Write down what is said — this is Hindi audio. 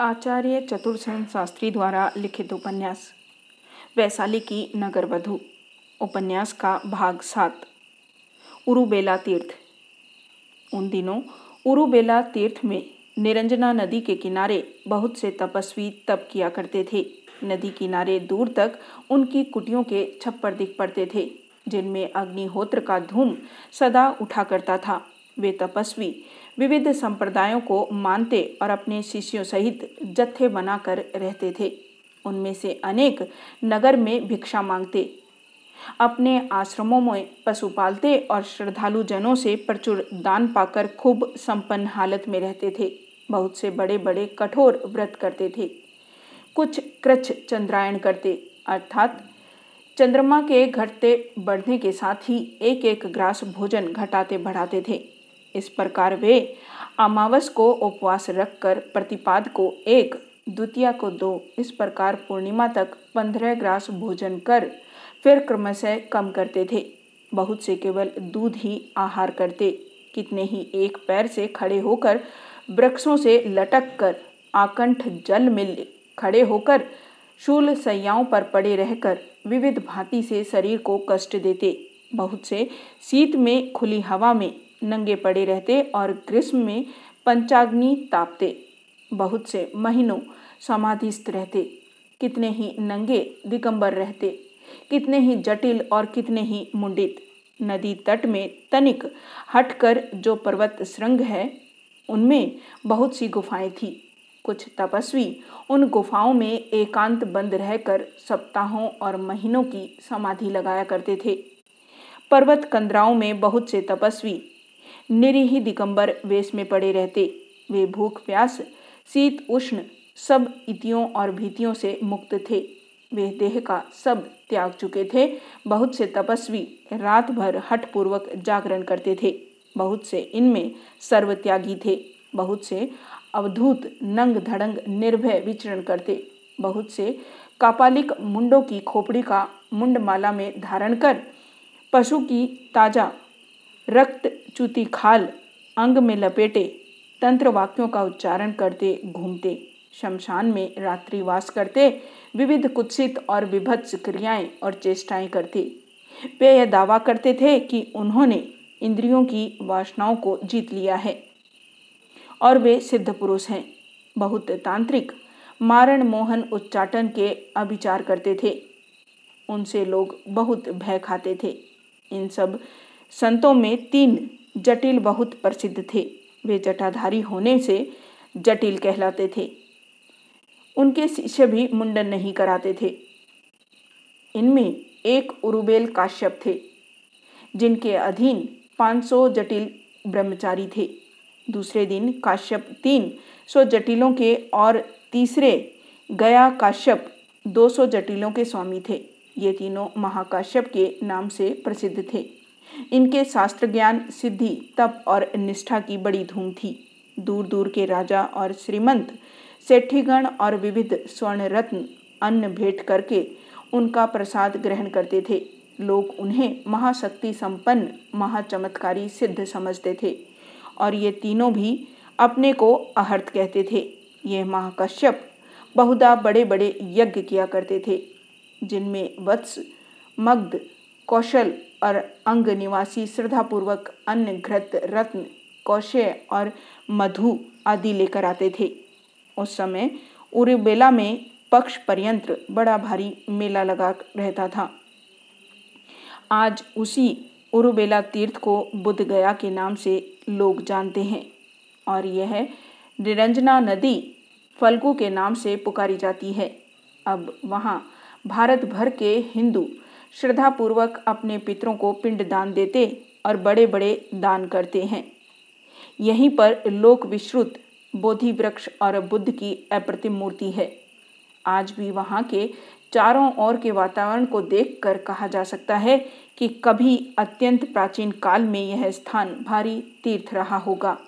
आचार्य चतुर्सेन शास्त्री द्वारा लिखित उपन्यास, वैशाली की नगर वधु उपन्यास का भाग सात, उरुबेला तीर्थ। उन दिनों उरुबेला तीर्थ में निरंजना नदी के किनारे बहुत से तपस्वी तप किया करते थे। नदी किनारे दूर तक उनकी कुटियों के छप्पर दिख पड़ते थे, जिनमें अग्निहोत्र का धूम सदा उठा करता था। वे तपस्वी। विविध संप्रदायों को मानते और अपने शिष्यों सहित जत्थे बनाकर रहते थे। उनमें से अनेक नगर में भिक्षा मांगते। अपने आश्रमों में पशु पालते और श्रद्धालु जनों से प्रचुर दान पाकर खूब संपन्न हालत में रहते थे। बहुत से बड़े बड़े कठोर व्रत करते थे। कुछ कृच चंद्रायण करते, अर्थात चंद्रमा के घटते बढ़ने के साथ ही एक एक ग्रास भोजन घटाते बढ़ाते थे। इस प्रकार वे अमावस को उपवास रखकर प्रतिपाद को एक, द्वितीय को दो, इस प्रकार पूर्णिमा तक पंद्रह ग्रास भोजन कर फिर क्रमशः कम करते थे। बहुत से केवल दूध ही आहार करते, कितने ही एक पैर से खड़े होकर वृक्षों से लटक कर आकंठ जल मिल खड़े होकर शूल सैयाओं पर पड़े रहकर विविध भांति से शरीर को कष्ट देते। बहुत से शीत में खुली हवा में नंगे पड़े रहते और ग्रीष्म में पंचाग्नि तापते। बहुत से महीनों समाधिस्थ रहते। कितने ही नंगे दिगंबर रहते, कितने ही जटिल और कितने ही मुंडित। नदी तट में तनिक हटकर जो पर्वत श्रृंग है, उनमें बहुत सी गुफाएँ थी। कुछ तपस्वी उन गुफाओं में एकांत बंद रहकर सप्ताहों और महीनों की समाधि लगाया करते थे। पर्वत कंदराओं में बहुत से तपस्वी निरीह दिगंबर वेश में पड़े रहते। वे भूख, प्यास, शीत, उष्ण सब इतियों और भीतियों से मुक्त थे। वे देह का सब त्याग चुके थे। बहुत से तपस्वी रात भर हठपूर्वक जागरण करते थे। बहुत से इनमें सर्वत्यागी थे। बहुत से अवधूत, नंग धड़ंग, निर्भय विचरण करते। बहुत से कापालिक मुंडों की खोपड़ी का मुंडमाला में धारण कर पशु की ताज़ा रक्त चूती खाल, अंग में लपेटे तंत्र वाक्यों का उच्चारण करते, घूमते। शमशान में रात्रिवास करते, विविध कुत्सित और विभत्स क्रियाएँ और चेष्टाएँ करते। वे यह दावा करते थे कि उन्होंने इंद्रियों की वासनाओं को जीत लिया है और वे सिद्ध पुरुष हैं। बहुत तांत्रिक, मारण मोहन उच्चाटन के अभिचार करते थे। उनसे लोग बहुत भय खाते थे। इन सब संतों में तीन जटिल बहुत प्रसिद्ध थे। वे जटाधारी होने से जटिल कहलाते थे। उनके शिष्य भी मुंडन नहीं कराते थे। इनमें एक उरुबेल काश्यप थे, जिनके अधीन 500 जटिल ब्रह्मचारी थे। दूसरे दिन काश्यप तीन सौ जटिलों के और तीसरे गया काश्यप 200 जटिलों के स्वामी थे। ये तीनों महाकाश्यप के नाम से प्रसिद्ध थे। इनके शास्त्र ज्ञान सिद्धि, तप और निष्ठा की बड़ी धूम थी। दूर दूर के राजा और श्रीमंत, सेठीगण और विविध स्वर्ण रत्न अन्न भेंट करके उनका प्रसाद ग्रहण करते थे। लोग उन्हें महाशक्ति संपन्न, महाचमत्कारी सिद्ध समझते थे और ये तीनों भी अपने को अहर्त कहते थे। ये महाकश्यप बहुधा बड़े बड़े यज्ञ किया करते थे, जिनमें वत्स, मग्ध कौशल और अंग निवासी, श्रद्धापूर्वक अन्य घृत, रत्न, कौशय और मधु आदि लेकर आते थे। उस समय उरुबेला में पक्ष पर्यंत्र बड़ा भारी मेला लगा रहता था। आज उसी उरुबेला तीर्थ को बुद्ध गया के नाम से लोग जानते हैं और यह निरंजना नदी फल्गु के नाम से पुकारी जाती है। अब वहाँ भारत भर के हिंदू श्रद्धापूर्वक अपने पितरों को पिंड दान देते और बड़े बड़े दान करते हैं। यहीं पर लोक विश्रुत बोधि वृक्ष और बुद्ध की अप्रतिम मूर्ति है। आज भी वहाँ के चारों ओर के वातावरण को देखकर कहा जा सकता है कि कभी अत्यंत प्राचीन काल में यह स्थान भारी तीर्थ रहा होगा।